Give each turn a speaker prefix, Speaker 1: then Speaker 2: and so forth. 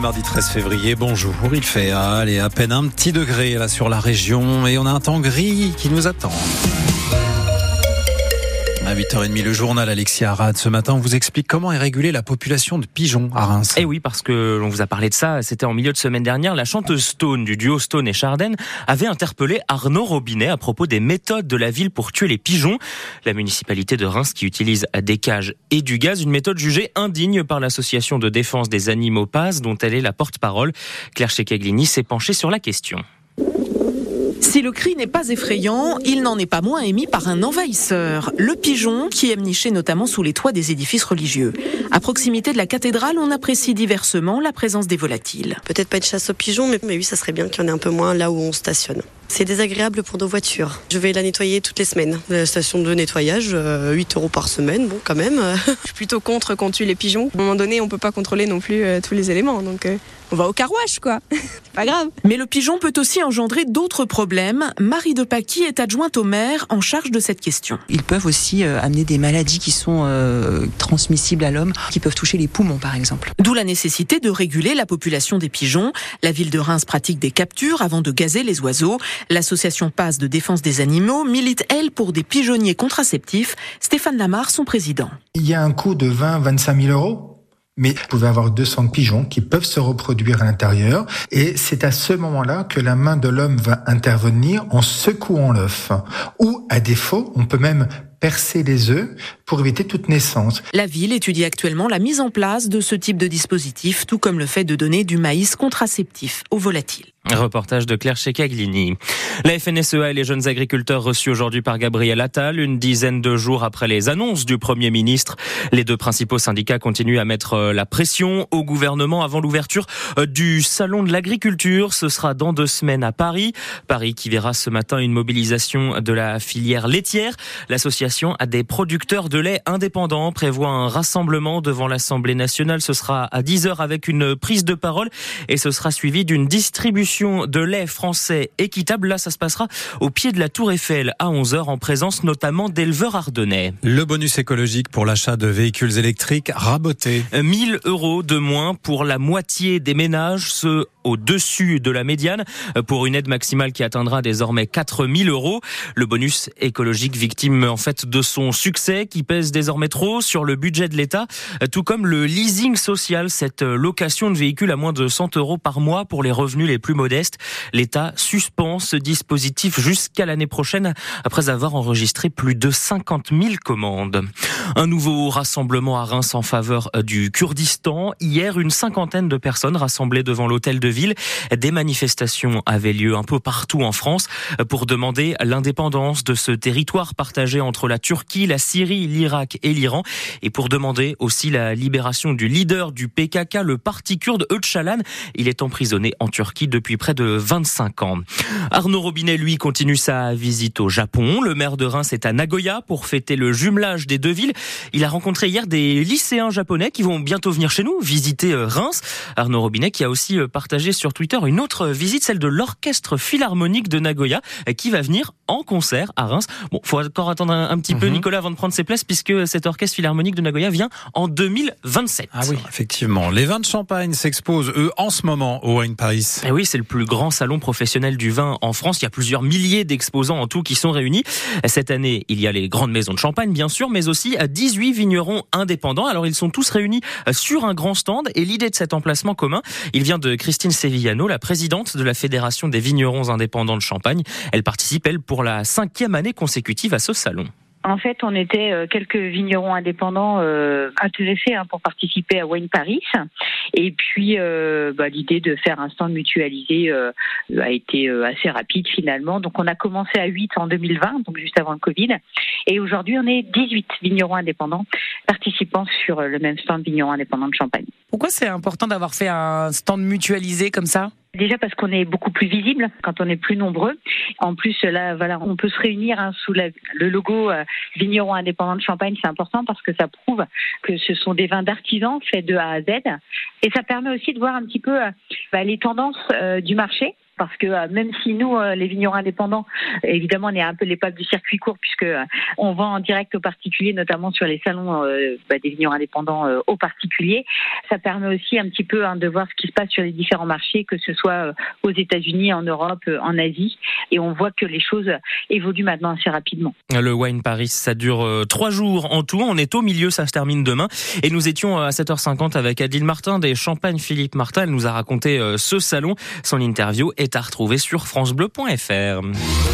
Speaker 1: mardi 13 février. Bonjour, il fait allez, à peine un petit degré là sur la région et on a un temps gris qui nous attend. À 8h30, le journal Alexia Arad. Ce matin, vous explique comment est régulée la population de pigeons à Reims.
Speaker 2: Eh oui, parce que l'on vous a parlé de ça, c'était en milieu de semaine dernière. La chanteuse Stone du duo Stone et Charden avait interpellé Arnaud Robinet à propos des méthodes de la ville pour tuer les pigeons. La municipalité de Reims qui utilise des cages et du gaz, une méthode jugée indigne par l'association de défense des animaux PAS, dont elle est la porte-parole. Claire Checaglini s'est penchée sur la question.
Speaker 3: Si le cri n'est pas effrayant, il n'en est pas moins émis par un envahisseur, le pigeon, qui aime nicher notamment sous les toits des édifices religieux. À proximité de la cathédrale, on apprécie diversement la présence des volatiles.
Speaker 4: Peut-être pas une chasse aux pigeons, mais, oui, ça serait bien qu'il y en ait un peu moins là où on stationne. C'est désagréable pour nos voitures. Je vais la nettoyer toutes les semaines. La station de nettoyage, 8 euh, euros par semaine, bon quand même.
Speaker 5: Je suis plutôt contre qu'on tue les pigeons. À un moment donné, on peut pas contrôler non plus euh, tous les éléments, donc euh, on va au carouage quoi. C'est pas grave.
Speaker 3: Mais le pigeon peut aussi engendrer d'autres problèmes. Marie de Paquis est adjointe au maire en charge de cette question.
Speaker 6: Ils peuvent aussi amener des maladies qui sont transmissibles à l'homme, qui peuvent toucher les poumons par exemple.
Speaker 3: D'où la nécessité de réguler la population des pigeons. La ville de Reims pratique des captures avant de gazer les oiseaux. L'association PASS de défense des animaux milite, elle, pour des pigeonniers contraceptifs. Stéphane Lamar, son président.
Speaker 7: Il y a un coût de 20-25 000 euros mais vous pouvez avoir 200 pigeons qui peuvent se reproduire à l'intérieur. Et c'est à ce moment-là que la main de l'homme va intervenir en secouant l'œuf. Ou à défaut on peut même percer les œufs pour éviter toute naissance.
Speaker 3: La ville étudie actuellement la mise en place de ce type de dispositif, tout comme le fait de donner du maïs contraceptif aux volatiles.
Speaker 2: Reportage de Claire Checaglini. La FNSEA et les jeunes agriculteurs reçus aujourd'hui par Gabriel Attal, une dizaine de jours après les annonces du Premier ministre. Les deux principaux syndicats continuent à mettre euh, la pression au gouvernement avant l'ouverture euh, du Salon de l'agriculture. Ce sera dans deux semaines à Paris. Paris qui verra ce matin une mobilisation de la filière laitière. L'association a des producteurs de lait indépendants prévoit un rassemblement devant l'Assemblée nationale. Ce sera à 10h avec une prise de parole et ce sera suivi d'une distribution de lait français équitable. Là, ça se passera au pied de la Tour Eiffel à 11h en présence notamment d'éleveurs ardennais.
Speaker 1: Le bonus écologique pour l'achat de véhicules électriques raboté.
Speaker 2: 1000 euros de moins pour la moitié des ménages, ce au-dessus de la médiane, pour une aide maximale qui atteindra désormais 4000 euros. Le bonus écologique victime en fait de son succès qui pèse désormais trop sur le budget de l'État, tout comme le leasing social, cette location de véhicules à moins de 100 euros par mois pour les revenus les plus modeste. L'État suspend ce dispositif jusqu'à l'année prochaine après avoir enregistré plus de 50 000 commandes. Un nouveau rassemblement à Reims en faveur du Kurdistan. Hier, une cinquantaine de personnes rassemblées devant l'hôtel de ville. Des manifestations avaient lieu un peu partout en France pour demander l'indépendance de ce territoire partagé entre la Turquie, la Syrie, l'Irak et l'Iran et pour demander aussi la libération du leader du PKK, le parti kurde Öcalan. Il est emprisonné en Turquie depuis près de 25 ans. Arnaud Robinet, lui, continue sa visite au Japon. Le maire de Reims est à Nagoya pour fêter le jumelage des deux villes. Il a rencontré hier des lycéens japonais qui vont bientôt venir chez nous visiter euh, Reims. Arnaud Robinet qui a aussi euh, partagé sur Twitter une autre visite, celle de l'orchestre philharmonique de Nagoya, euh, qui va venir en concert à Reims. Bon, faut encore attendre un, petit peu, mhm. Nicolas, avant de prendre ses places, puisque cet orchestre philharmonique de Nagoya vient en 2027.
Speaker 1: Ah oui, effectivement. Les vins de champagne s'exposent, eux, en ce moment au Wine Paris.
Speaker 2: Eh oui, c'est le plus grand salon professionnel du vin en France. Il y a plusieurs milliers d'exposants en tout qui sont réunis. Cette année, il y a les grandes maisons de champagne, bien sûr, mais aussi 18 vignerons indépendants. Alors, ils sont tous réunis sur un grand stand et l'idée de cet emplacement commun, il vient de Christine Sevillano, la présidente de la Fédération des vignerons indépendants de Champagne. Elle participe, elle, pour la cinquième année consécutive à ce salon.
Speaker 8: En fait, on était euh, quelques vignerons indépendants euh, intéressés hein, pour participer à Wine Paris. Et puis, euh, bah, l'idée de faire un stand mutualisé a été assez rapide finalement. Donc, on a commencé à 8 en 2020, donc juste avant le Covid. Et aujourd'hui, on est 18 vignerons indépendants participant sur le même stand vignerons indépendants de Champagne.
Speaker 3: Pourquoi c'est important d'avoir fait un stand mutualisé comme ça?
Speaker 8: Déjà parce qu'on est beaucoup plus visible quand on est plus nombreux. En plus, là, voilà, on peut se réunir hein, sous le logo euh, vigneron indépendant de Champagne. C'est important parce que ça prouve que ce sont des vins d'artisans faits de A à Z. Et ça permet aussi de voir un petit peu euh, bah, les tendances euh, du marché parce que même si nous, les vignerons indépendants, évidemment, on est un peu les du circuit court puisque on vend en direct aux particuliers, notamment sur les salons bah, des vignerons indépendants aux particuliers. Ça permet aussi un petit peu hein, de voir ce qui se passe sur les différents marchés, que ce soit aux États-Unis, en Europe, en Asie, et on voit que les choses évoluent maintenant assez rapidement.
Speaker 2: Le Wine Paris, ça dure trois jours en tout. On est au milieu, ça se termine demain. Et nous étions à 7h50 avec Adil Martin des Champagne Philippe Martin. Elle nous a raconté ce salon. Son interview à retrouver sur francebleu.fr.